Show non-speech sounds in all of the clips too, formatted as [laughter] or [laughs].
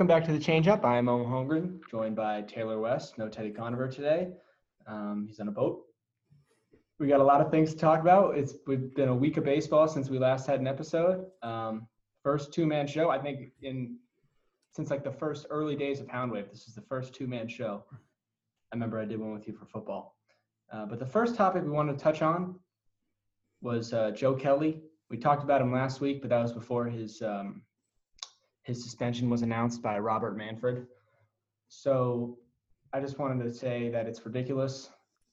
Welcome back to the Change Up. I am Owen Holmgren, joined by Taylor West. No Teddy Conover today. Um, he's on a boat. We got a lot of things to talk about. It's been a week of baseball since we last had an episode. Um, first two-man show, I think, in since like the first early days of Houndwave. This is the first two-man show. I remember I did one with you for football. Uh, but the first topic we wanted to touch on was uh, Joe Kelly. We talked about him last week, but that was before his um, his suspension was announced by Robert Manfred. So I just wanted to say that it's ridiculous.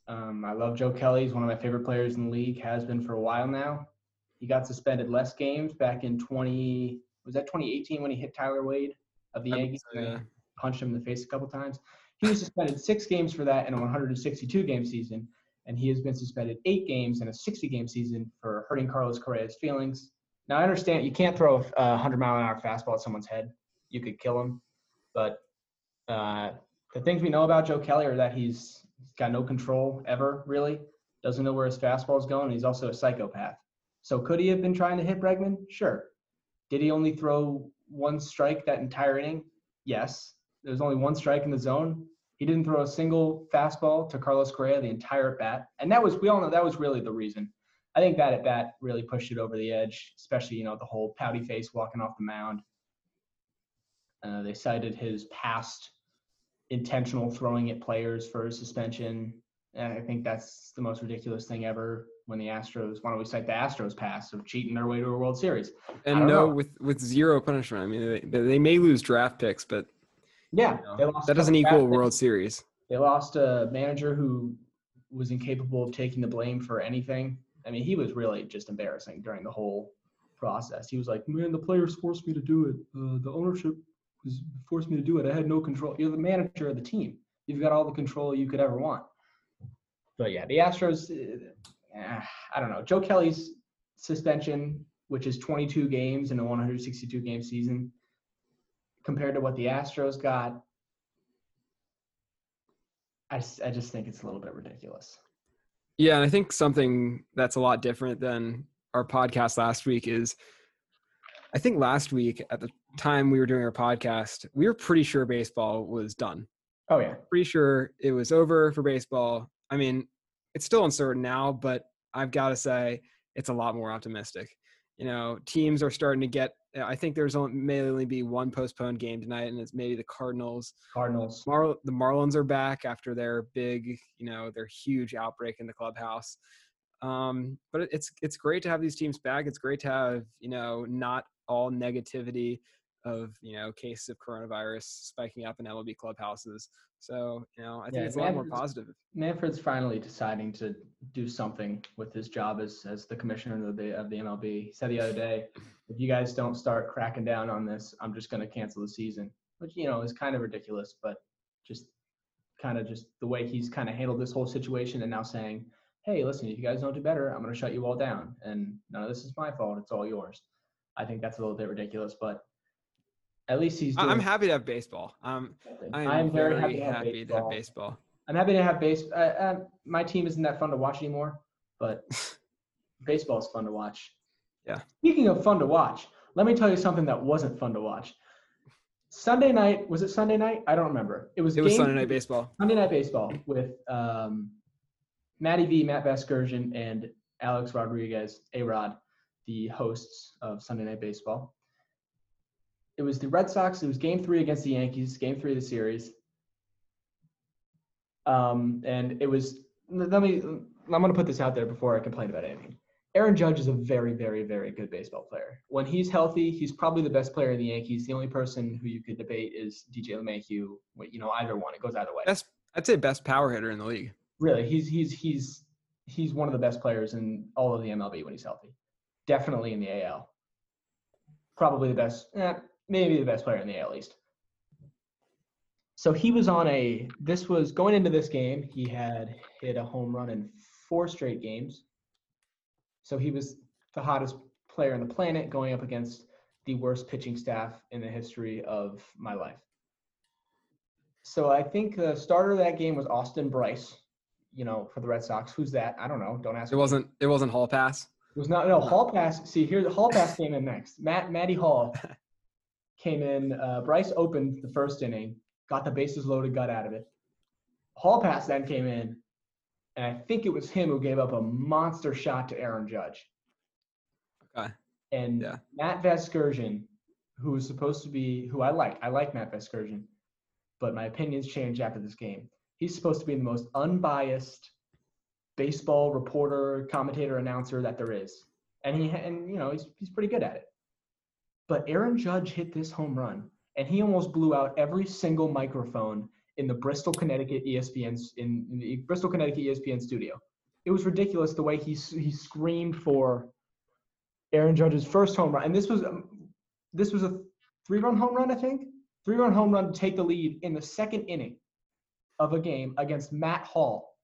Um, I love Joe Kelly. He's one of my favorite players in the league, has been for a while now. He got suspended less games back in 20, was that 2018 when he hit Tyler Wade of the Yankees so, yeah. punched him in the face a couple times? He was suspended six games for that in a 162 game season, and he has been suspended eight games in a 60 game season for hurting Carlos Correa's feelings now I understand you can't throw a 100 mile an hour fastball at someone's head. You could kill him, but uh, the things we know about Joe Kelly are that he's, he's got no control ever, really. Doesn't know where his fastball is going. He's also a psychopath. So could he have been trying to hit Bregman? Sure. Did he only throw one strike that entire inning? Yes. There was only one strike in the zone. He didn't throw a single fastball to Carlos Correa the entire bat, and that was we all know that was really the reason. I think that at bat really pushed it over the edge, especially you know the whole pouty face walking off the mound. Uh, they cited his past intentional throwing at players for suspension. And I think that's the most ridiculous thing ever. When the Astros, why don't we cite the Astros past of cheating their way to a World Series? And no, know. with with zero punishment. I mean, they, they may lose draft picks, but yeah, you know, that doesn't equal a World Series. They lost a manager who was incapable of taking the blame for anything. I mean, he was really just embarrassing during the whole process. He was like, "Man, the players forced me to do it. Uh, the ownership was forced me to do it. I had no control. You're the manager of the team. You've got all the control you could ever want." But yeah, the Astros. Uh, I don't know. Joe Kelly's suspension, which is 22 games in a 162 game season, compared to what the Astros got, I, I just think it's a little bit ridiculous. Yeah, and I think something that's a lot different than our podcast last week is I think last week at the time we were doing our podcast, we were pretty sure baseball was done. Oh yeah. Pretty sure it was over for baseball. I mean, it's still uncertain now, but I've got to say it's a lot more optimistic. You know, teams are starting to get I think there's only may only be one postponed game tonight, and it's maybe the Cardinals. Cardinals. Mar- the Marlins are back after their big, you know, their huge outbreak in the clubhouse. Um, but it's it's great to have these teams back. It's great to have you know not all negativity of you know cases of coronavirus spiking up in MLB clubhouses. So you know, I think yeah, it's a lot more positive. Manfred's finally deciding to do something with his job as as the commissioner of the of the MLB. He said the other day, [laughs] if you guys don't start cracking down on this, I'm just going to cancel the season. Which you know is kind of ridiculous, but just kind of just the way he's kind of handled this whole situation, and now saying, "Hey, listen, if you guys don't do better, I'm going to shut you all down, and none of this is my fault. It's all yours." I think that's a little bit ridiculous, but at least he's. Doing, I'm happy to have baseball. Um, I'm, I'm very, very, happy, to have, happy baseball. to have baseball. I'm happy to have base. Uh, uh, my team isn't that fun to watch anymore, but [laughs] baseball is fun to watch. Yeah. Speaking of fun to watch, let me tell you something that wasn't fun to watch. Sunday night was it Sunday night? I don't remember. It was. It was Sunday night baseball. Sunday night baseball with um, Matty V, Matt Vasgersian, and Alex Rodriguez, A Rod, the hosts of Sunday Night Baseball it was the Red Sox. It was Game Three against the Yankees. Game three of the series. Um, and it was. Let me. I'm going to put this out there before I complain about anything. Aaron Judge is a very, very, very good baseball player. When he's healthy, he's probably the best player in the Yankees. The only person who you could debate is DJ LeMahieu. You know, either one. It goes either way. Best, I'd say best power hitter in the league. Really, he's he's he's he's one of the best players in all of the MLB when he's healthy. Definitely in the AL. Probably the best. Eh, maybe the best player in the AL East. So he was on a. This was going into this game. He had hit a home run in four straight games. So he was the hottest player on the planet going up against the worst pitching staff in the history of my life. So I think the starter of that game was Austin Brice, You know, for the Red Sox. Who's that? I don't know. Don't ask. It me. wasn't. It wasn't Hall Pass. It was not. No Hall Pass. See, here the Hall Pass came in next. Matt Matty Hall [laughs] came in. Uh, Brice opened the first inning, got the bases loaded, got out of it. Hall pass then came in, and I think it was him who gave up a monster shot to Aaron Judge. Okay. And Yeah. Matt Vasgersian, who was supposed to be, who I like, I like Matt Vasgersian, but my opinions changed after this game. He's supposed to be the most unbiased baseball reporter, commentator, announcer that there is, and he and you know he's he's pretty good at it. But Aaron Judge hit this home run, and he almost blew out every single microphone in the Bristol, Connecticut ESPN in, in the Bristol, Connecticut ESPN studio. It was ridiculous the way he he screamed for Aaron Judge's first home run, and this was um, this was a three-run home run, I think, three-run home run to take the lead in the second inning of a game against Matt Hall,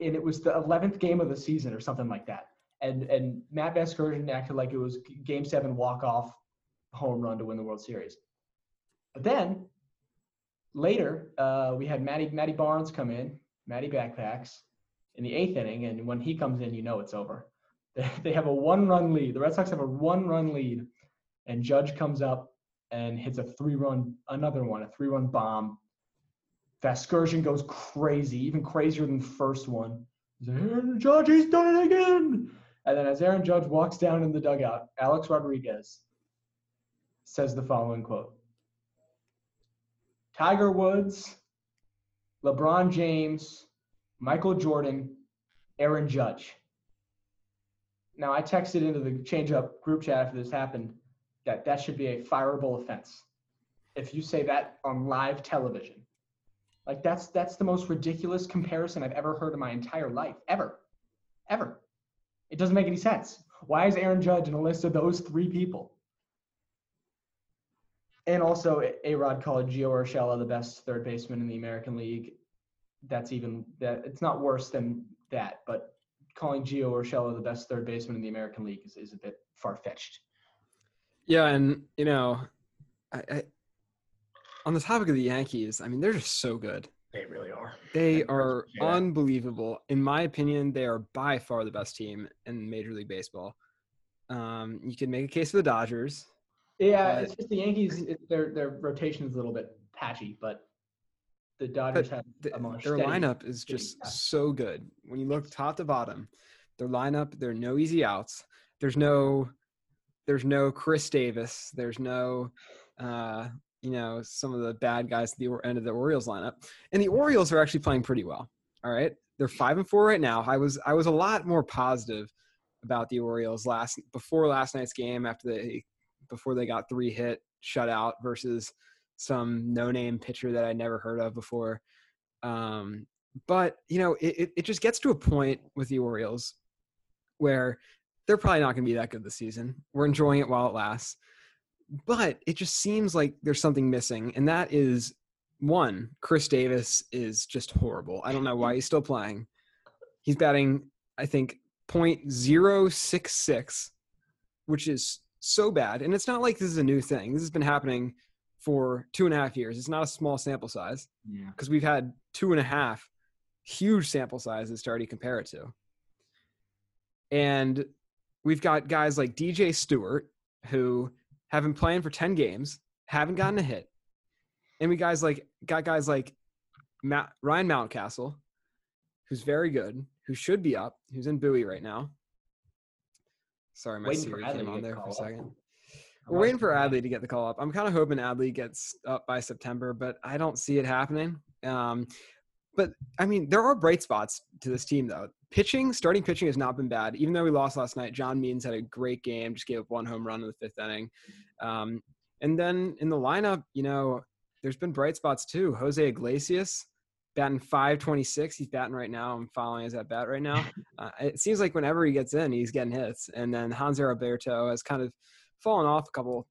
and it was the 11th game of the season or something like that. And and Matt Vasgersian acted like it was Game Seven walk-off home run to win the World Series. But then later, uh, we had Matty Matty Barnes come in, Matty backpacks in the eighth inning, and when he comes in, you know it's over. They, [laughs] they have a one-run lead. The Red Sox have a one-run lead, and Judge comes up and hits a three-run, another one, a three-run bomb. Vasgersian goes crazy, even crazier than the first one. He's like, Judge, he's done it again. And then as Aaron Judge walks down in the dugout, Alex Rodriguez says the following quote Tiger Woods, LeBron James, Michael Jordan, Aaron Judge. Now, I texted into the change up group chat after this happened that that should be a fireable offense if you say that on live television. Like that's that's the most ridiculous comparison I've ever heard in my entire life, ever, ever. It doesn't make any sense. Why is Aaron Judge in a list of those three people? And also, A Rod called Gio Urshela the best third baseman in the American League. That's even that. It's not worse than that, but calling Gio Urshela the best third baseman in the American League is, is a bit far fetched. Yeah, and you know, I, I, on the topic of the Yankees, I mean, they're just so good. They really are. They Yeah, are yeah. unbelievable. In my opinion, they are by far the best team in Major League Baseball. Um, you can make a case for the Dodgers. Yeah, But- it's just the Yankees. It, their their rotation is a little bit patchy, but the Dodgers have Th- a more their steady- lineup is just path. so good. When you look top to bottom, their lineup, there are no easy outs. There's no, there's no Chris Davis. There's no, uh, you know, some of the bad guys at the end of the Orioles lineup. And the Orioles are actually playing pretty well. All right, they're five and four right now. I was I was a lot more positive about the Orioles last before last night's game after they before they got three hit shutout versus some no name pitcher that I never heard of before. Um, but you know, it, it, it just gets to a point with the Orioles where they're probably not going to be that good this season. We're enjoying it while it lasts, but it just seems like there's something missing, and that is one. Chris Davis is just horrible. I don't know why [laughs] he's still playing. He's batting, I think, .066, which is so bad. And it's not like this is a new thing. This has been happening for two and a half years. It's not a small sample size Yeah. because we've had two and a half huge sample sizes to already compare it to. And we've got guys like DJ Stewart who have been playing for 10 games, haven't gotten a hit. And we guys like got guys like Matt, Ryan Mountcastle, who's very good, who should be up, who's in Bowie right now. Sorry, my Waiting Siri came on there for a second. We're waiting for. Adley to get the call up. I'm kind of hoping Adley gets up by September, but I don't see it happening. Um, but I mean, there are bright spots to this team, though. Pitching, starting pitching has not been bad. Even though we lost last night, John Means had a great game, just gave up one home run in the fifth inning. Um, and then in the lineup, you know, there's been bright spots too. Jose Iglesias batting 526. He's batting right now. I'm following his at bat right now. [laughs] Uh, it seems like whenever he gets in, he's getting hits. And then Hanser Alberto has kind of fallen off a couple,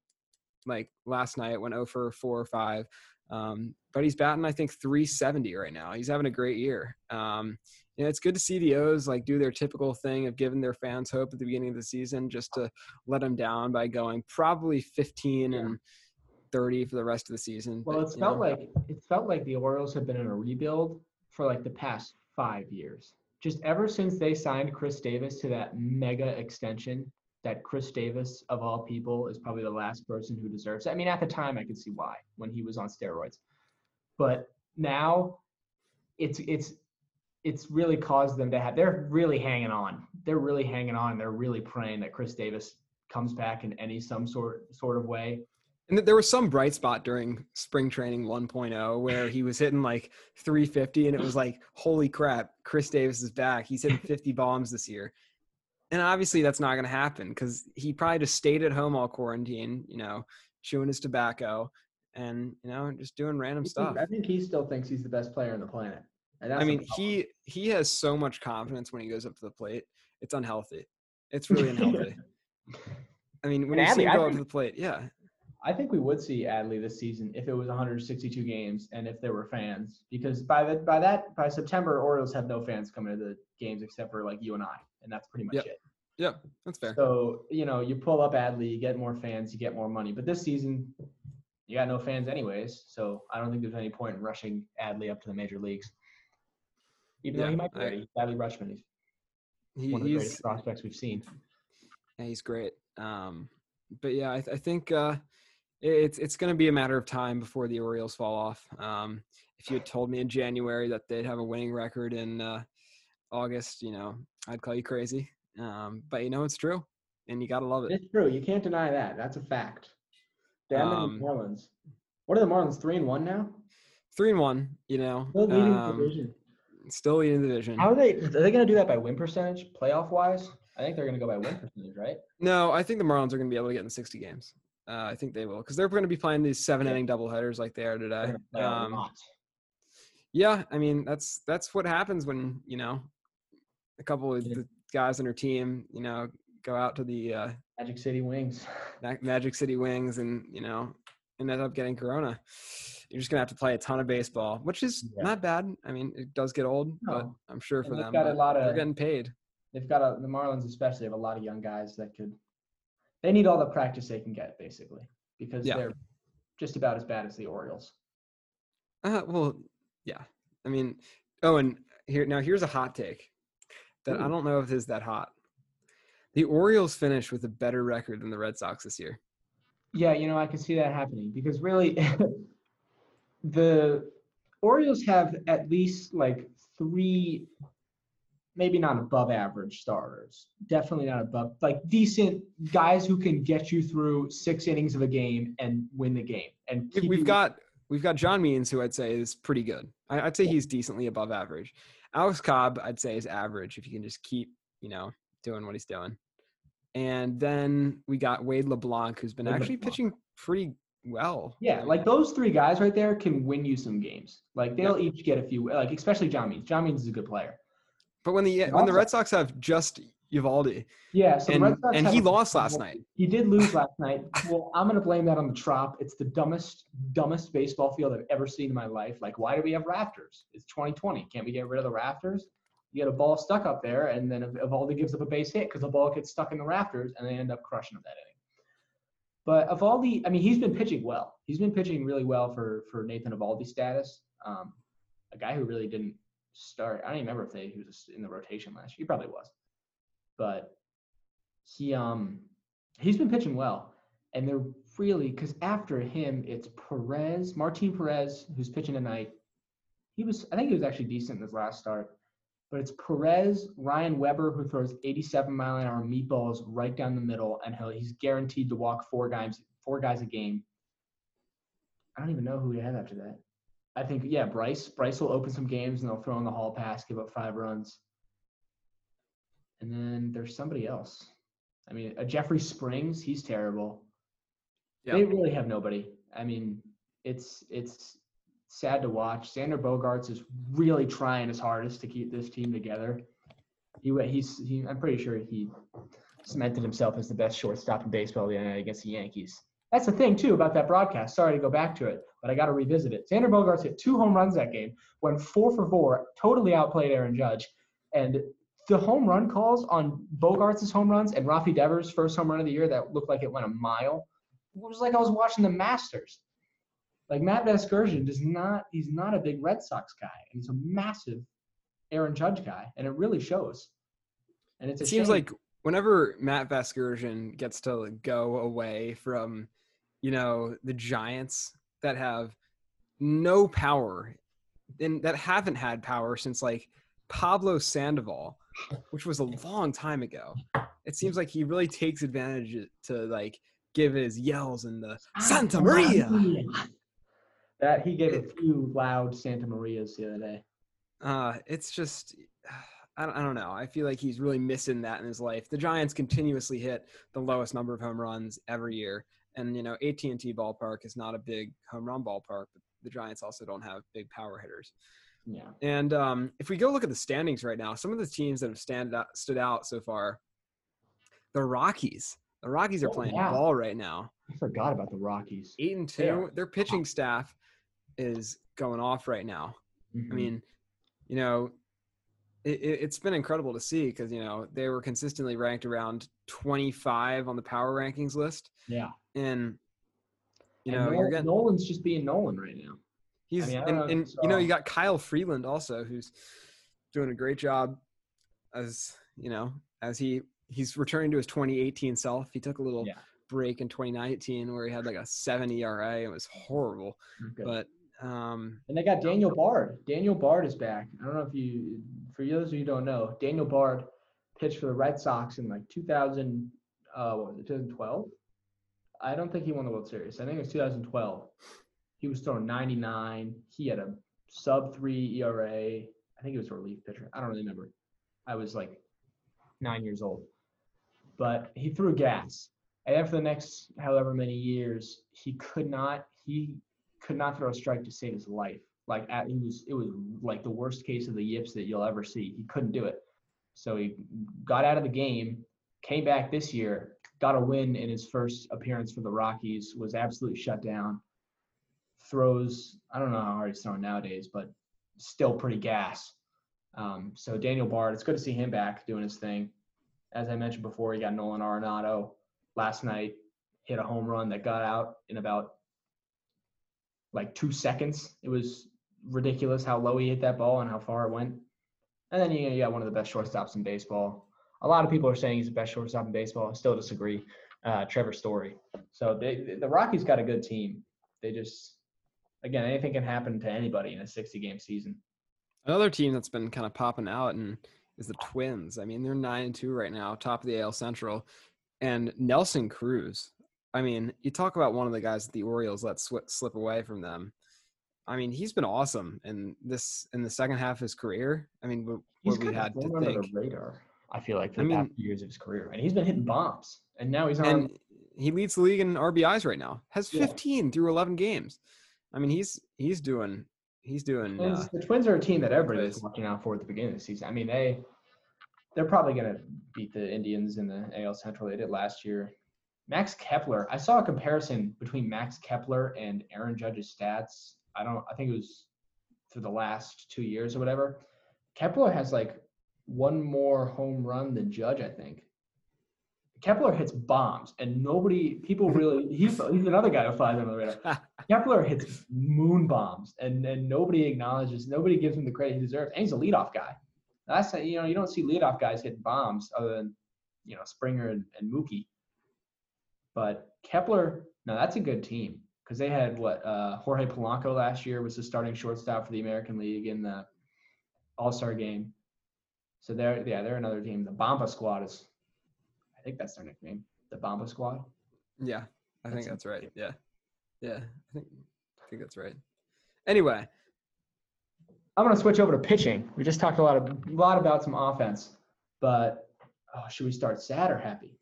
like last night, went over 4 or 5. Um, but he's batting, I think, 370 right now. He's having a great year. Um, you know, it's good to see the O's like do their typical thing of giving their fans hope at the beginning of the season, just to let them down by going probably 15 Yeah. and 30 for the rest of the season. Well, But, it's felt know, like it felt like the Orioles have been in a rebuild for like the past five years. Just ever since they signed Chris Davis to that mega extension, that Chris Davis, of all people, is probably the last person who deserves it. I mean, at the time, I could see why when he was on steroids, but now it's it's it's really caused them to have. They're really hanging on. They're really hanging on. They're really praying that Chris Davis comes back in any some sort sort of way. And there was some bright spot during spring training 1.0 where he was hitting like 350 and it was like, holy crap, Chris Davis is back. He's hitting 50 bombs this year. And obviously that's not going to happen because he probably just stayed at home all quarantine, you know, chewing his tobacco and, you know, just doing random stuff. I think he still thinks he's the best player on the planet. I mean, he he has so much confidence when he goes up to the plate. It's unhealthy. It's really [laughs] unhealthy. I mean, when and you Adley, see him go think, up to the plate, yeah. I think we would see Adley this season if it was 162 games and if there were fans, because by the by that by September, Orioles have no fans coming to the games except for like you and I, and that's pretty much yep. it. Yeah, that's fair. So you know, you pull up Adley, you get more fans, you get more money. But this season, you got no fans anyways, so I don't think there's any point in rushing Adley up to the major leagues. Even yeah, though he might be ready, Adley Rutschman, he's he, one of the greatest prospects we've seen. Yeah, he's great. Um, but yeah, I, I think uh, it's it's going to be a matter of time before the Orioles fall off. Um, if you had told me in January that they'd have a winning record in uh, August, you know, I'd call you crazy. Um, but you know, it's true, and you gotta love it. It's true. You can't deny that. That's a fact. Damn um, the Marlins. What are the Marlins? Three and one now. Three and one. You know, still leading um, the division. Still leading the division. How are they? Are they going to do that by win percentage, playoff wise? I think they're going to go by win percentage, right? No, I think the Marlins are going to be able to get in 60 games. Uh, I think they will because they're going to be playing these seven inning doubleheaders like they are today. Um, yeah, I mean that's that's what happens when you know a couple of the guys on her team, you know, go out to the uh, Magic City Wings, [laughs] Magic City Wings, and you know, end up getting Corona. You're just gonna have to play a ton of baseball, which is yeah. not bad. I mean, it does get old, no. but I'm sure for them, got a lot of, they're getting paid they've got a, the Marlins especially have a lot of young guys that could they need all the practice they can get basically because yeah. they're just about as bad as the Orioles. Uh, well, yeah. I mean, oh, and here now here's a hot take that Ooh. I mm. don't know if it is that hot. The Orioles finished with a better record than the Red Sox this year. Yeah, you know, I can see that happening because really [laughs] the Orioles have at least like three maybe not above average starters. Definitely not above like decent guys who can get you through six innings of a game and win the game. And we've got we've got John Means, who I'd say is pretty good. I, would say he's decently above average. Alex Cobb, I'd say is average if you can just keep you know doing what he's doing. And then we got Wade LeBlanc, who's been Wade actually LeBlanc. pitching pretty well. Yeah, like those three guys right there can win you some games. Like they'll yeah. each get a few. Like especially John Means. John Means is a good player. But when the when the Red Sox have just Eovaldi, yeah, so and, and he lost last night. He did lose last night. Well, I'm gonna blame that on the Trop. It's the dumbest, dumbest baseball field I've ever seen in my life. Like, why do we have rafters? It's 2020. Can't we get rid of the rafters? You get a ball stuck up there, and then Eovaldi gives up a base hit because the ball gets stuck in the rafters, and they end up crushing that inning. But Eovaldi, I mean, he's been pitching well. He's been pitching really well for for Nathan Eovaldi status. Um, a guy who really didn't start. I don't even remember if they he was in the rotation last year. He probably was, but he um he's been pitching well, and they're really because after him it's Perez, Martin Perez, who's pitching tonight. He was I think he was actually decent in his last start, but it's Perez, Ryan Weber who throws 87 mile an hour meatballs right down the middle, and he's guaranteed to walk four guys four guys a game. I don't even know who they have after that. I think yeah, Brice. Brice will open some games and they'll throw in the hall pass, give up five runs. And then there's somebody else. I mean, a Jeffrey Springs, he's terrible. Yep. They really have nobody. I mean, it's it's sad to watch. Xander Bogaerts is really trying his hardest to keep this team together. He he's he, I'm pretty sure he cemented himself as the best shortstop in baseball the night against the Yankees. That's the thing too about that broadcast. Sorry to go back to it, but I got to revisit it. Xander Bogaerts hit two home runs that game, went four for four, totally outplayed Aaron Judge, and the home run calls on Bogaerts' home runs and Rafi Devers' first home run of the year that looked like it went a mile. It was like I was watching the Masters. Like Matt Vasgersian does not, he's not a big Red Sox guy, and he's a massive Aaron Judge guy, and it really shows. And it's it seems shame. like whenever Matt Vasgersian gets to go away from, you know, the Giants that have no power and that haven't had power since like Pablo Sandoval, which was a long time ago. It seems like he really takes advantage to like give his yells in the Santa Maria. That he gave a few loud Santa Marias the other day. Uh, it's just [sighs] I don't, I don't know. I feel like he's really missing that in his life. The Giants continuously hit the lowest number of home runs every year, and you know AT&T Ballpark is not a big home run ballpark, but the Giants also don't have big power hitters. Yeah. And um, if we go look at the standings right now, some of the teams that have stand out, stood out so far, the Rockies. The Rockies are Oh, playing yeah. ball right now. I forgot about the Rockies. Eight and two. Their pitching staff is going off right now. I Mhm. mean, you know, it, it's been incredible to see because you know they were consistently ranked around 25 on the power rankings list, yeah. and you And know Nol- you're getting Nolan's just being Nolan right now. He's mean, I and, and you you know you got Kyle Freeland also who's doing a great job as you know as he he's returning to his 2018 self. He took a little Yeah. break in 2019 where he had like a 7 ERA. It was horrible, but um And they got Daniel Bard. Daniel Bard is back. I don't know if you, for those of you who don't know, Daniel Bard pitched for the Red Sox in like 2000, uh, what was it, 2012? I don't think he won the World Series. I think it was 2012. He was throwing 99. He had a sub three ERA. I think he was a relief pitcher. I don't really remember. I was like nine years old. But he threw gas. And after the next however many years, he could not, he could not throw a strike to save his life. Like at, he was, it was like the worst case of the yips that you'll ever see. He couldn't do it. So he got out of the game, came back this year, got a win in his first appearance for the Rockies, was absolutely shut down. Throws, I don't know how hard he's throwing nowadays, but still pretty gas. Um, so Daniel Bard, it's good to see him back doing his thing. As I mentioned before, he got Nolan Arenado last night, hit a home run that got out in about like two seconds. It was ridiculous how low he hit that ball and how far it went. And then you, know, you got one of the best shortstops in baseball. A lot of people are saying he's the best shortstop in baseball. I still disagree. Uh, Trevor Story. So they, the Rockies got a good team. They just, again, anything can happen to anybody in a 60 game season. Another team that's been kind of popping out and is the Twins. I mean, they're nine and two right now, top of the AL Central, and Nelson Cruz. I mean, you talk about one of the guys that the Orioles let slip away from them. I mean, he's been awesome in this in the second half of his career. I mean, what, He's we had to under think, the radar. I feel like for I the mean- past few years of his career, and he's been hitting bombs. And now he's on. and he leads the league in RBIs right now. Has Yeah. 15 through 11 games. I mean, he's he's doing he's doing. Uh, the Twins are a team that everybody was plays. watching out for at the beginning of the season. I mean, they they're probably going to beat the Indians in the AL Central. They did last year. Max Kepler. I saw a comparison between Max Kepler and Aaron Judge's stats. I don't. I think it was for the last two years or whatever. Kepler has like one more home run than Judge. I think. Kepler hits bombs, and nobody, people [laughs] really, he's, he's another guy who flies under the radar. [laughs] Kepler hits moon bombs, and and nobody acknowledges, nobody gives him the credit he deserves. And he's a leadoff guy. That's you know you don't see leadoff guys hitting bombs other than you know Springer and, and Mookie. But Kepler, no, that's a good team because they had what uh, Jorge Polanco last year was the starting shortstop for the American League in the All Star game. So they're yeah they're another team. The Bomba Squad is, I think that's their nickname, the Bomba Squad. yeah, I think That's that's right. Yeah, yeah, I think I think that's right. Anyway, I'm gonna switch over to pitching. We just talked a lot of a lot about some offense, but oh, should we start sad or happy?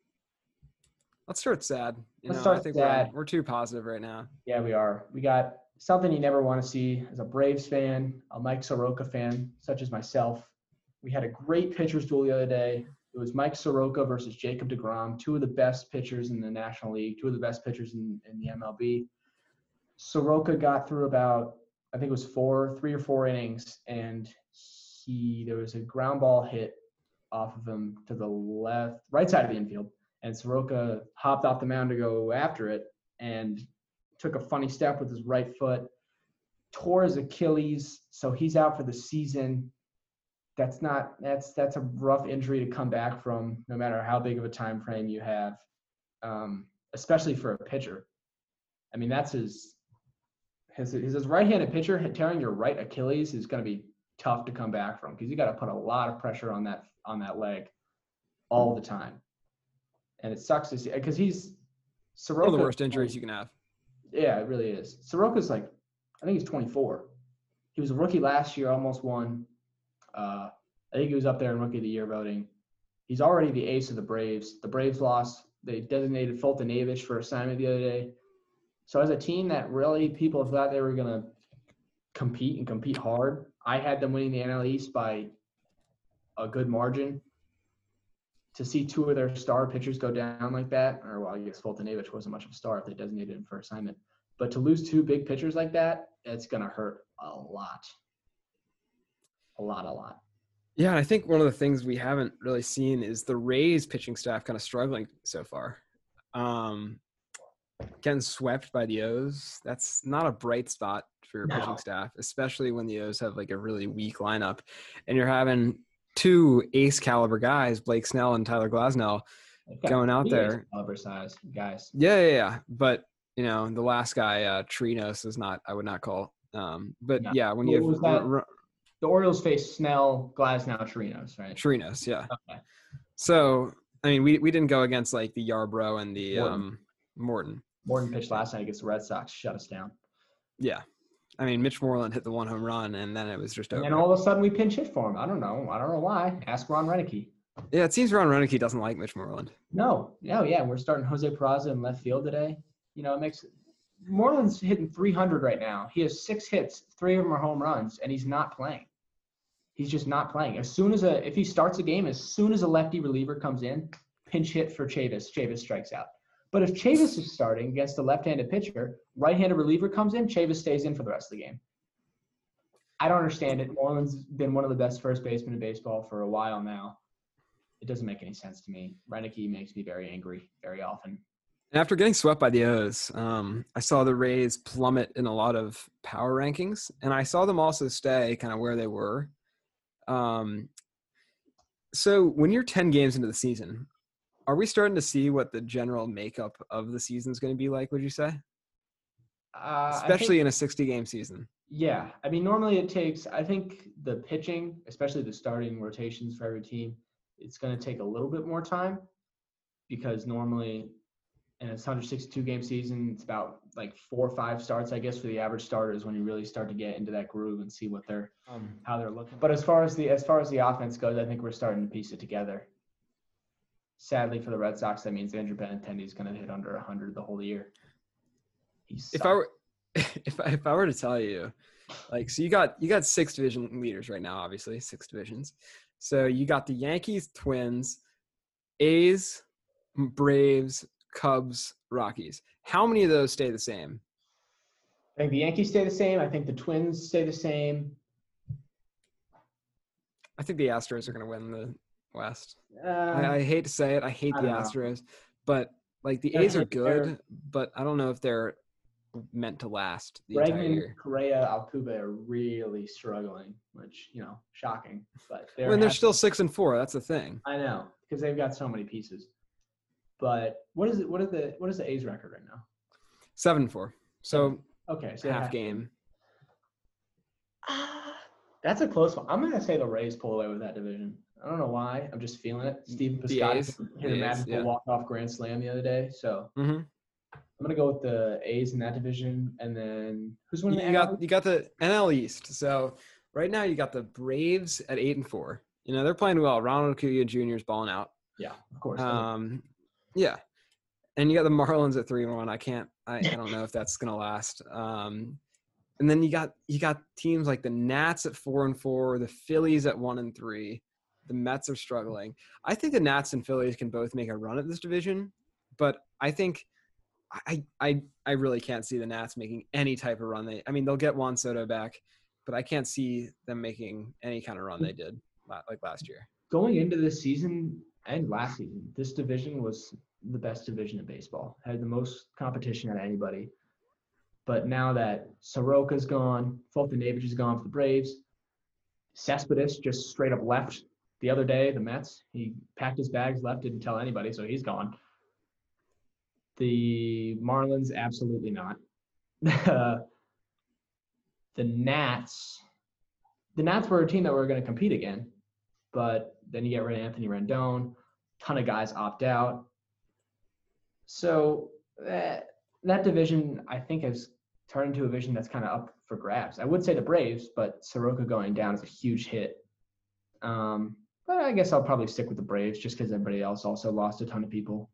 let's start sad. You Let's know, I start think sad. We're, we're too positive right now. Yeah, we are. We got something you never want to see as a Braves fan, a Mike Soroka fan, such as myself. We had a great pitchers duel the other day. It was Mike Soroka versus Jacob DeGrom, two of the best pitchers in the National League, two of the best pitchers in, in the MLB. Soroka got through about, I think it was four, three or four innings, and he there was a ground ball hit off of him to the left, right side of the infield, and Soroka hopped off the mound to go after it, and took a funny step with his right foot, tore his Achilles, so he's out for the season. that's not that's that's a rough injury to come back from, no matter how big of a time frame you have, um, especially for a pitcher. I mean, that's his his his right-handed pitcher tearing your right Achilles is going to be tough to come back from because you got to put a lot of pressure on that on that leg all the time, and it sucks to see because he's Soroka. One of the worst injuries you can have. Yeah, it really is. Soroka's like, I think he's 24. He was a rookie last year, almost won. Uh, I think he was up there in rookie of the year voting. He's already the ace of the Braves. The Braves lost. They designated Foltynewicz for assignment the other day. So as a team that really people thought they were going to compete and compete hard, I had them winning the NL East by a good margin. To see two of their star pitchers go down like that, or well, I guess Foltynewicz wasn't much of a star if they designated him for assignment. But to lose two big pitchers like that, it's going to hurt a lot. A lot, a lot. Yeah, I think one of the things we haven't really seen is the Rays pitching staff kind of struggling so far. Um, getting swept by the O's, that's not a bright spot for your no. pitching staff, especially when the O's have like a really weak lineup. And you're having two ace caliber guys, Blake Snell and Tyler Glasnow, going out there. Caliber size guys. Yeah, yeah, yeah. But you know, the last guy, uh, Trinos, is not. I would not call. Um, but no. yeah, when you have r- r- the Orioles face Snell, Glasnow, Trinos, right? Trinos, yeah. Okay. So I mean, we we didn't go against like the Yarbrough and the Morton. um Morton. Morton pitched last night against the Red Sox, shut us down. Yeah. I mean, Mitch Moreland hit the one home run, and then it was just over. And all of a sudden, we pinch hit for him. I don't know. I don't know why. Ask Ron Roenicke. Yeah, it seems Ron Roenicke doesn't like Mitch Moreland. No, no, yeah. We're starting Jose Peraza in left field today. You know, it makes Moreland's hitting 300 right now. He has six hits, three of them are home runs, and he's not playing. He's just not playing. As soon as a if he starts a game, as soon as a lefty reliever comes in, pinch hit for Chavis, Chavis strikes out. But if Chavis is starting against a left-handed pitcher, right-handed reliever comes in, Chavis stays in for the rest of the game. I don't understand it. Moreland's been one of the best first basemen in baseball for a while now. It doesn't make any sense to me. Roenicke makes me very angry very often. After getting swept by the O's, um, I saw the Rays plummet in a lot of power rankings, and I saw them also stay kind of where they were. Um, so when you're 10 games into the season, are we starting to see what the general makeup of the season is going to be like? Would you say, uh, especially think, in a sixty-game season? Yeah, I mean, normally it takes. I think the pitching, especially the starting rotations for every team, it's going to take a little bit more time because normally in a 162 game season, it's about like four or five starts, I guess, for the average starters when you really start to get into that groove and see what they're um, how they're looking. But as far as the as far as the offense goes, I think we're starting to piece it together sadly for the Red Sox, that means Andrew Benintendi is going to hit under 100 the whole year. If I were [laughs] if I, if I were to tell you, like, so you got you got six division leaders right now, obviously six divisions. So you got the Yankees, Twins, A's, Braves, Cubs, Rockies. How many of those stay the same? I think the Yankees stay the same. I think the Twins stay the same. I think the Astros are going to win the West. Uh, I, I, hate to say it. I hate I the Astros, know. but like the A's are good, but I don't know if they're meant to last the Bregman, entire year. Correa, Altuve are really struggling, which you know, shocking. But they're when they're still six and four, that's the thing. I know because they've got so many pieces. But what is it? What is the what is the A's record right now? Seven four. So okay, so half, half game. Uh, that's a close one. I'm gonna say the Rays pull away with that division. I don't know why. I'm just feeling it. Stephen Piscotty hit a magical yeah. walk-off grand slam the other day. So mm-hmm. I'm gonna go with the A's in that division, and then who's winning? You, you got you got the NL East. So right now you got the Braves at eight and four. You know they're playing well. Ronald Acuna Jr. is balling out. Yeah, of course. Um, yeah, and you got the Marlins at three and one. I can't. I, I don't know if that's gonna last. Um, and then you got you got teams like the Nats at four and four, the Phillies at one and three. The Mets are struggling. I think the Nats and Phillies can both make a run at this division, but I think I I I really can't see the Nats making any type of run. They I mean they'll get Juan Soto back, but I can't see them making any kind of run they did like last year. Going into this season and last season, this division was the best division in baseball. Had the most competition at anybody. But now that Soroka's gone, Foltynewicz is gone for the Braves, Cespedes just straight up left the other day. The Mets. He packed his bags, left, didn't tell anybody, so he's gone. The Marlins, absolutely not. [laughs] the Nats. The Nats were a team that were going to compete again, but then you get rid of Anthony Rendon. Ton of guys opt out. So that that division, I think, has turned into a division that's kind of up for grabs. I would say the Braves, but Soroka going down is a huge hit. Um, but I guess I'll probably stick with the Braves just because everybody else also lost a ton of people.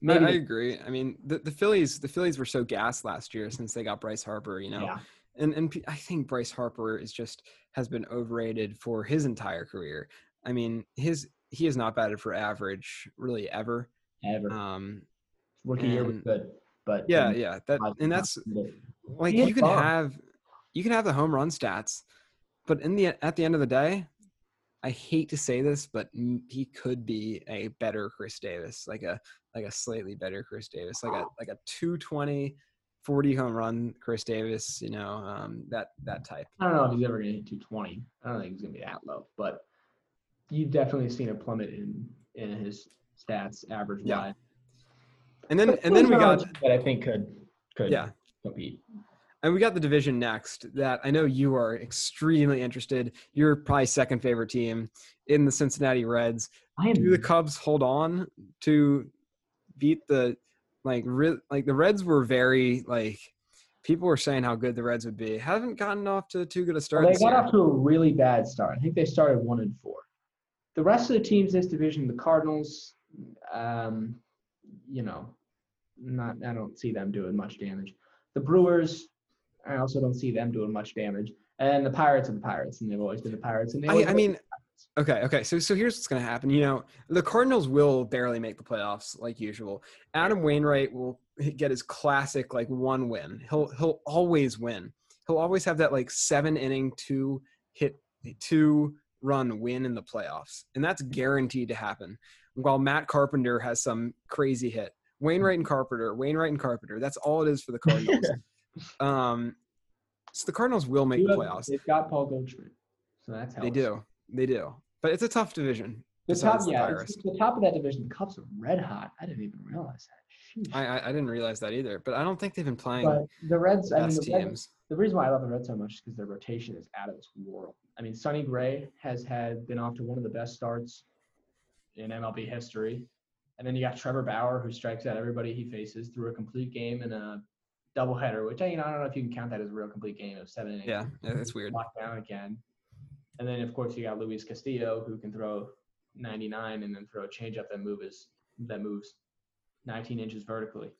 Maybe I, I agree. I mean, the, the Phillies, the Phillies were so gassed last year since they got Bryce Harper. You know, yeah. and and I think Bryce Harper is just has been overrated for his entire career. I mean, his he has not batted for average really ever. Ever. Um, rookie year was good, but yeah, yeah, that and that's like you can fun. have you can have the home run stats, but in the at the end of the day, I hate to say this, but he could be a better Chris Davis, like a like a slightly better Chris Davis, like a like a 220, 40 home run Chris Davis, you know, um, that that type. I don't know if he's ever gonna hit 220. I don't think he's gonna be that low, but you've definitely seen a plummet in in his stats average yeah. wise. And then and then we got that I think could could yeah compete. And we got the division next that I know you are extremely interested. You're probably second favorite team in the Cincinnati Reds. I am. Do the Cubs hold on to beat the like re- like the Reds were very like people were saying how good the Reds would be. Haven't gotten off to too good a start. Well, they got year. off to a really bad start. I think they started one and four. The rest of the teams in this division, the Cardinals, um, you know, not I don't see them doing much damage. The Brewers, I also don't see them doing much damage. And the Pirates are the Pirates, and they've always been the Pirates. And I, I mean, okay, okay. So, so here's what's going to happen. You know, the Cardinals will barely make the playoffs like usual. Adam Wainwright will get his classic like one win. He'll he'll always win. He'll always have that like seven inning two hit two run win in the playoffs, and that's guaranteed to happen. While Matt Carpenter has some crazy hit. Wainwright and Carpenter, Wainwright and Carpenter. That's all it is for the [laughs] Cardinals. Um, so the Cardinals will make the playoffs. They've got Paul Goldschmidt, so that's how they do. They do, but it's a tough division. The top, the yeah, the top of that division. The Cubs are red hot. I didn't even realize that. I, I, I didn't realize that either, but I don't think they've been playing. But the Reds, I mean, the, Reds, the reason why I love the Reds so much is because their rotation is out of this world. I mean, Sonny Gray has had been off to one of the best starts in MLB history. And then you got Trevor Bauer, who strikes out everybody he faces through a complete game and a doubleheader, which I, you know, I don't know if you can count that as a real complete game of seven innings. Yeah, that's weird. Locked down again. And then of course you got Luis Castillo, who can throw 99 and then throw a changeup that moves that moves 19 inches vertically.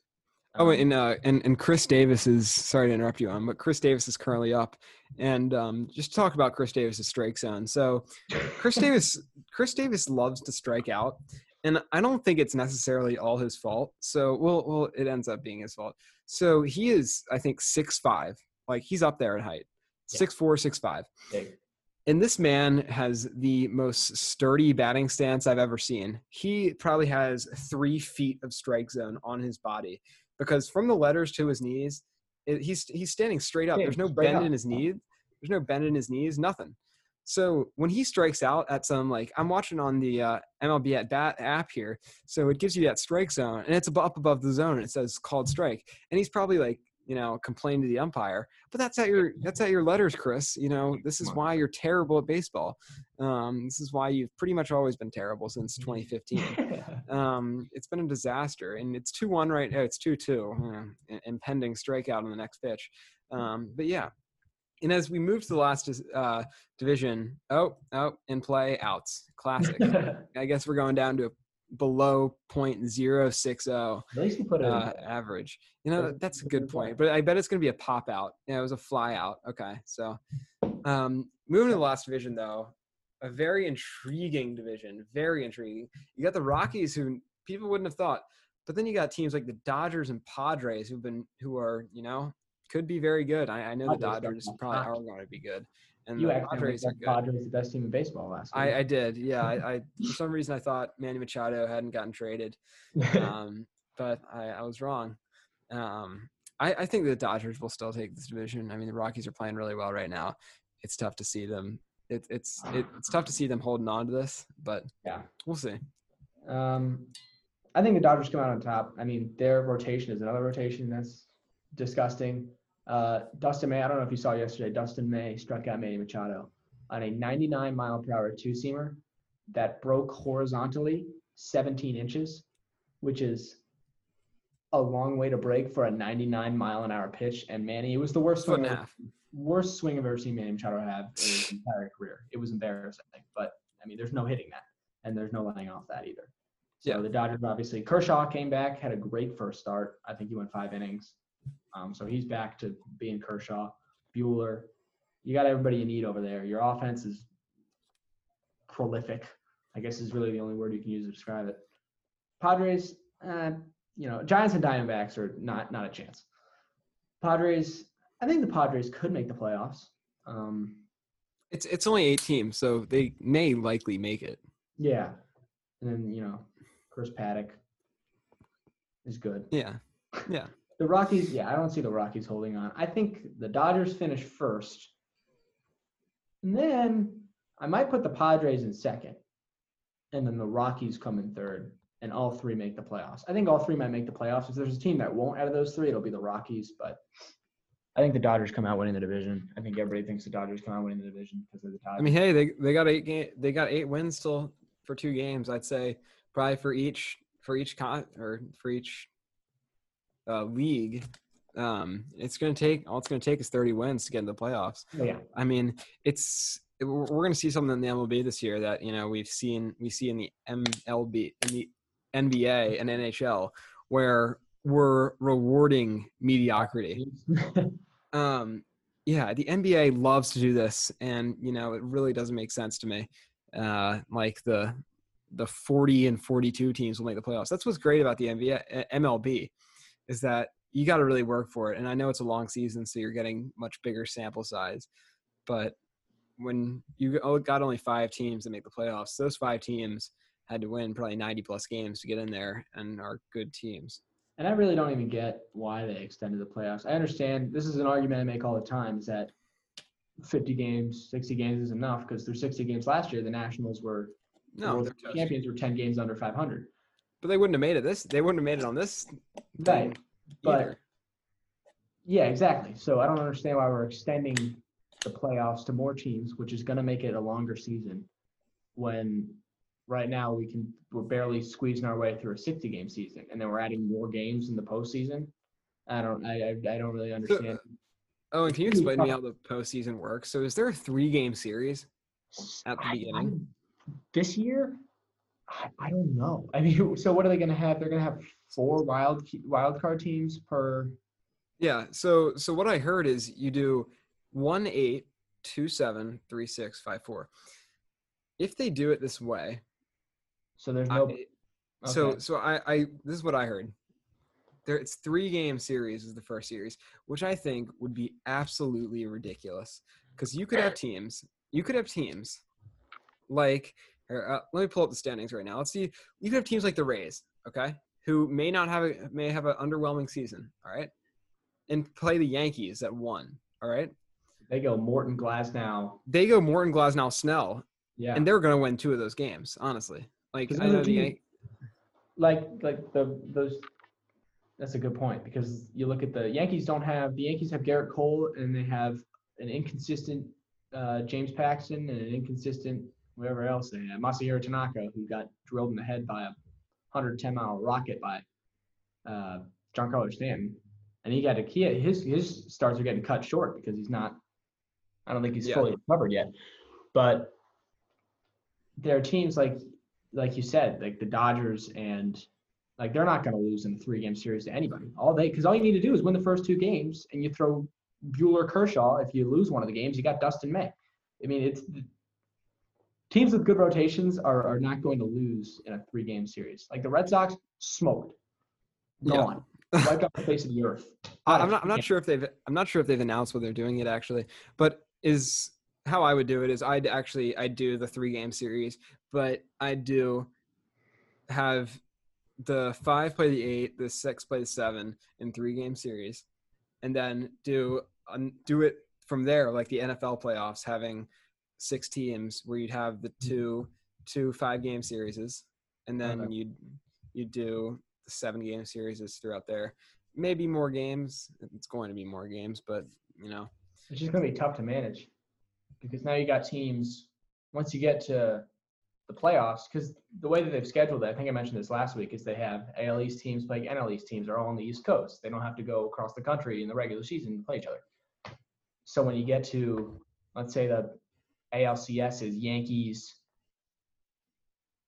Oh, um, and uh, and and Chris Davis is sorry to interrupt you on, but Chris Davis is currently up, and um, just talk about Chris Davis's strike zone. So, Chris [laughs] Davis, Chris Davis loves to strike out, and I don't think it's necessarily all his fault. So, well, well, it ends up being his fault. So he is, I think, six five. Like he's up there in height, six four, six five. Big. And this man has the most sturdy batting stance I've ever seen. He probably has three feet of strike zone on his body because from the letters to his knees, it, he's he's standing straight up. There's no bend in his knees. There's no bend in his knees. Nothing. So when he strikes out at some like I'm watching on the uh, MLB at bat app here, so it gives you that strike zone and it's up above the zone. And it says called strike, and he's probably like you know complaining to the umpire. But that's at your that's at your letters, Chris. You know this is why you're terrible at baseball. Um, this is why you've pretty much always been terrible since 2015. [laughs] um, it's been a disaster, and it's two one right. now. it's two two. impending strikeout on the next pitch. Um, but yeah, and as we move to the last uh, division, oh, oh, in play, outs. [laughs] Classic. I guess we're going down to a below 0.060 At least you put it uh, average. You know, that's a good point. But I bet it's going to be a pop out. Yeah, it was a fly out. Okay. So [laughs] um, moving to the last division, though, a very intriguing division. Very intriguing. You got the Rockies, who people wouldn't have thought. But then you got teams like the Dodgers and Padres, who've been, who are, you know, could be very good. I, I know the Dodgers probably are going to be good. And you the Padres are good. Padres the best team in baseball last week. I, I did. Yeah. I, I, [laughs] for some reason I thought Manny Machado hadn't gotten traded, [laughs] um, but I, I, was wrong. Um, I, I think the Dodgers will still take this division. I mean, the Rockies are playing really well right now. It's tough to see them it, it's it, it's tough to see them holding on to this, but Yeah. we'll see. Um, I think the Dodgers come out on top. I mean, their rotation is another rotation that's disgusting. Uh, Dustin May, I don't know if you saw yesterday, Dustin May struck out Manny Machado on a 99 mile per hour two seamer that broke horizontally 17 inches, which is a long way to break for a 99 mile an hour pitch. And Manny, it was the worst swing, worst swing I've ever seen Manny Machado have in his [sighs] entire career. It was embarrassing, but I mean, there's no hitting that, and there's no laying off that either. So Yeah. the Dodgers obviously Kershaw came back, had a great first start. I think he went five innings. Um, so he's back to being Kershaw. Buehler, you got everybody you need over there. Your offense is prolific. I guess is really the only word you can use to describe it. Padres, uh, you know, Giants and Diamondbacks are not not a chance. Padres, I think the Padres could make the playoffs. Um, It's it's only eight teams, so they may likely make it. yeah, and then you know, Chris Paddack is good. Yeah, yeah. The Rockies, yeah, I don't see the Rockies holding on. I think the Dodgers finish first. And then I might put the Padres in second. And then the Rockies come in third. And all three make the playoffs. I think all three might make the playoffs. If there's a team that won't out of those three, it'll be the Rockies. But I think the Dodgers come out winning the division. I think everybody thinks the Dodgers come out winning the division because of the Dodgers. I mean, hey, they they got eight game they got eight wins still for two games. I'd say probably for each for each con or for each uh, league. Um, it's gonna take all it's gonna take is thirty wins to get into the playoffs. Oh, yeah. I mean, it's we're we're gonna see something in the MLB this year that you know we've seen we see in the MLB in the NBA and NHL where we're rewarding mediocrity. [laughs] Um, yeah, the NBA loves to do this, and you know it really doesn't make sense to me. Uh, like the the 40 and 42 teams will make the playoffs. That's what's great about the NBA, MLB, is that you got to really work for it. And I know it's a long season, so you're getting much bigger sample size. But when you oh, got only five teams that make the playoffs, those five teams had to win probably 90 plus games to get in there, and are good teams. And I really don't even get why they extended the playoffs. I understand this is an argument I make all the time is that 50 games, 60 games is enough because through 60 games last year, the Nationals were No, World champions were 10 games under 500. But they wouldn't have made it. This they wouldn't have made it on this. Right. But either. yeah, exactly. So I don't understand why we're extending the playoffs to more teams, which is going to make it a longer season when right now we can we're barely squeezing our way through a 60 game season and then we're adding more games in the postseason. I don't I I, I don't really understand. Oh, and can you explain to me how the postseason works? So, is there a three-game series? at the beginning? I- this year, I, I don't know. [laughs] I mean, so what are they going to have? They're going to have four wild wild card teams per. Yeah. So, so what I heard is you do one eight, two seven, three six, five four. If they do it this way, So there's no. I, so so I I this is what I heard. There, it's three game series is the first series, which I think would be absolutely ridiculous because you could have teams, you could have teams like. Uh, let me pull up the standings right now. Let's see. You could have teams like the Rays, okay, who may not have a may have an underwhelming season, all right, and play the Yankees at one, all right. they go Morton Glasnow. They go Morton, Glasnow, Snell, Yeah. and they're going to win two of those games. Honestly, like I know the Yan- like like the those. That's a good point because you look at the Yankees don't have the Yankees have Gerrit Cole and they have an inconsistent uh, James Paxton and an inconsistent whatever else they Masahiro Tanaka who got drilled in the head by a 110 mile rocket by uh, Giancarlo Stanton and he got a he, his his starts are getting cut short because he's not I don't think he's Yeah. fully recovered yet but there are teams like like you said like the Dodgers and like they're not going to lose in a three game series to anybody. All they because all you need to do is win the first two games and you throw Buehler Kershaw. If you lose one of the games, you got Dustin May. I mean, it's teams with good rotations are, are not going to lose in a three game series. Like the Red Sox smoked, Yeah. gone, wiped off the face of the earth. I, I'm not. I'm not sure if they've. I'm not sure if they've announced what they're doing it actually. But is how I would do it is I'd actually I'd do the three game series, but I'd do have the five play the eight, the six play the seven in three game series, and then do um, do it from there like the NFL playoffs, having six teams where you'd have the mm-hmm. two two five game series, and then Okay. you'd you'd do the seven game series throughout there. Maybe more games. It's going to be more games, but you know, It's just going to be tough to manage because now you got teams. Once you get to the playoffs, because the way that they've scheduled it, I think I mentioned this last week, is they have AL East teams playing NL East teams are all on the East Coast. They don't have to go across the country in the regular season to play each other. So when you get to, let's say the ALCS is Yankees.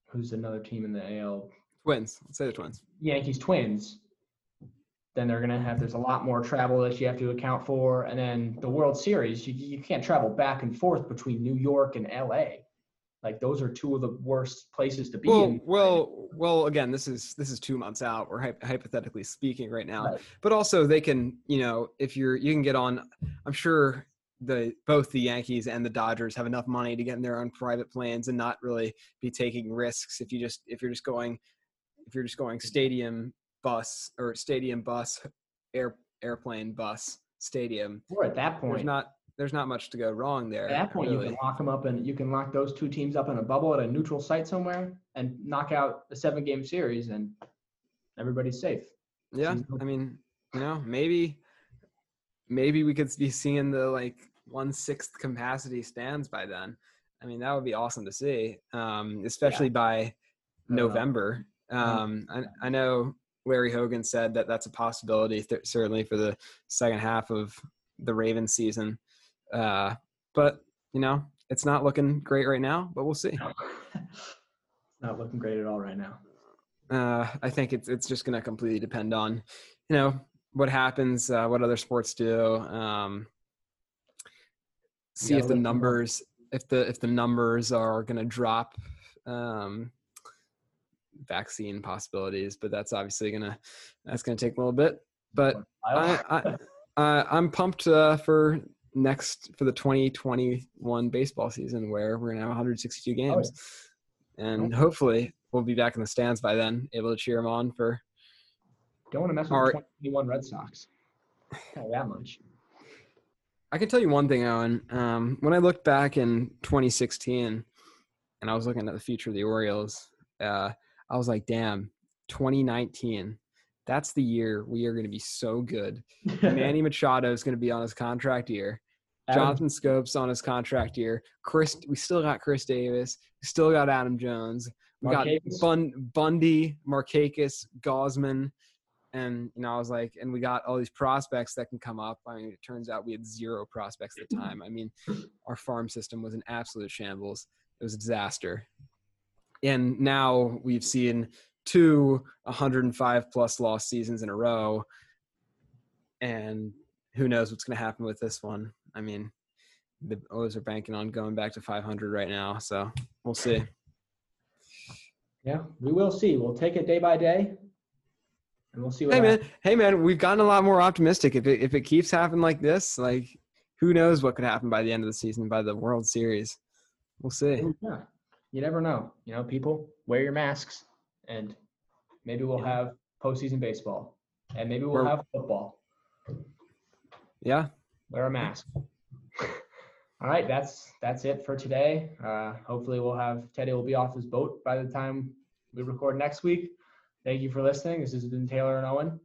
Who's another team in the AL? Twins. Let's say the Twins. Yankees Twins, then they're gonna have there's a lot more travel that you have to account for, and then the World Series, you you can't travel back and forth between New York and LA. Like those are two of the worst places to be Well, in. well, well. Again, this is this is two months out. We're hy- hypothetically speaking right now, Right. but also they can, you know, if you're you can get on. I'm sure the both the Yankees and the Dodgers have enough money to get in their own private planes and not really be taking risks. If you just if you're just going, if you're just going stadium bus or stadium bus, air airplane bus stadium. Or at that point There's not there's not much to go wrong there. at that point you can lock them up and you can lock those two teams up in a bubble at a neutral site somewhere and knock out a seven game series and everybody's safe. Yeah, I mean, you know, maybe maybe we could be seeing the like one sixth capacity stands by then. I mean, that would be awesome to see, um, especially by. November. Um, I, I know Larry Hogan said that that's a possibility, th- certainly for the second half of the Ravens season. Uh, but you know, it's not looking great right now. But we'll see. [laughs] Not looking great at all right now. Uh, I think it's it's just going to completely depend on, you know, what happens, uh, what other sports do. Um, see if the more. numbers, if the if the numbers are going to drop. Um, vaccine possibilities, but that's obviously gonna that's gonna take a little bit. But I, I uh, I'm pumped uh, for next for the 2021 baseball season where we're gonna have 162 games, and hopefully we'll be back in the stands by then, able to cheer them on for. Don't want to mess with All the 2021 Red Sox. Not that much. I can tell you one thing, Owen. Um, when I looked back in 2016, and I was looking at the future of the Orioles, uh, I was like, "Damn, 2019." That's the year we are going to be so good. [laughs] Manny Machado is going to be on his contract year. Jonathan Schoop's on his contract year. Chris, we still got Chris Davis. We still got Adam Jones. We got Bun, Bundy, Markakis, Gausman, and you know I was like, and we got all these prospects that can come up. I mean, it turns out we had zero prospects at the mm-hmm. time. I mean, our farm system was an absolute shambles. It was a disaster. And now we've seen two 105 plus lost seasons in a row, and who knows what's going to happen with this one. I mean, the O's are banking on going back to 500 right now, so we'll see. Yeah, we will see. We'll take it day by day, and we'll see what Hey man, happens. hey man, we've gotten a lot more optimistic. If it if it keeps happening like this, like who knows what could happen by the end of the season by the World Series. We'll see. Yeah, you never know. You know, people wear your masks, and maybe we'll Yeah. have postseason baseball, and maybe we'll We're- have football. Yeah. Wear a mask. [laughs] All right, that's that's it for today. Uh, hopefully, we'll have Teddy will be off his boat by the time we record next week. Thank you for listening. This has been Taylor and Owen.